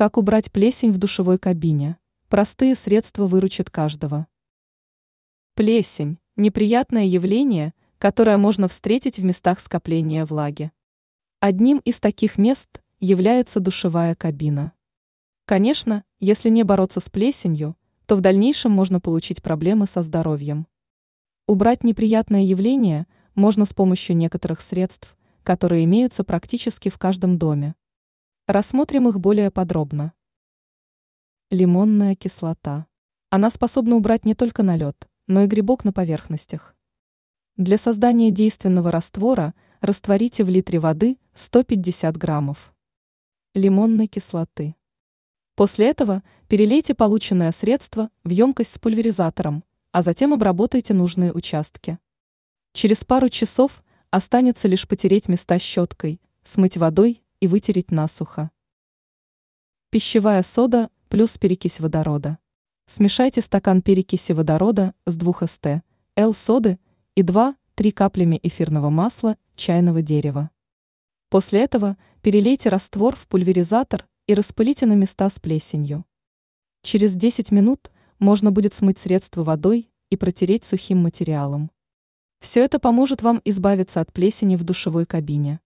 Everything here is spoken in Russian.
Как убрать плесень в душевой кабине? Простые средства выручат каждого. Плесень – неприятное явление, которое можно встретить в местах скопления влаги. Одним из таких мест является душевая кабина. Конечно, если не бороться с плесенью, то в дальнейшем можно получить проблемы со здоровьем. Убрать неприятное явление можно с помощью некоторых средств, которые имеются практически в каждом доме. Рассмотрим их более подробно. Лимонная кислота. Она способна убрать не только налет, но и грибок на поверхностях. Для создания действенного раствора растворите в литре воды 150 граммов лимонной кислоты. После этого перелейте полученное средство в емкость с пульверизатором, а затем обработайте нужные участки. Через пару часов останется лишь потереть места щеткой, смыть водой и вытереть насухо. Пищевая сода плюс перекись водорода. Смешайте стакан перекиси водорода с 2 ст, Л-соды и 2-3 каплями эфирного масла чайного дерева. После этого перелейте раствор в пульверизатор и распылите на места с плесенью. Через 10 минут можно будет смыть средство водой и протереть сухим материалом. Все это поможет вам избавиться от плесени в душевой кабине.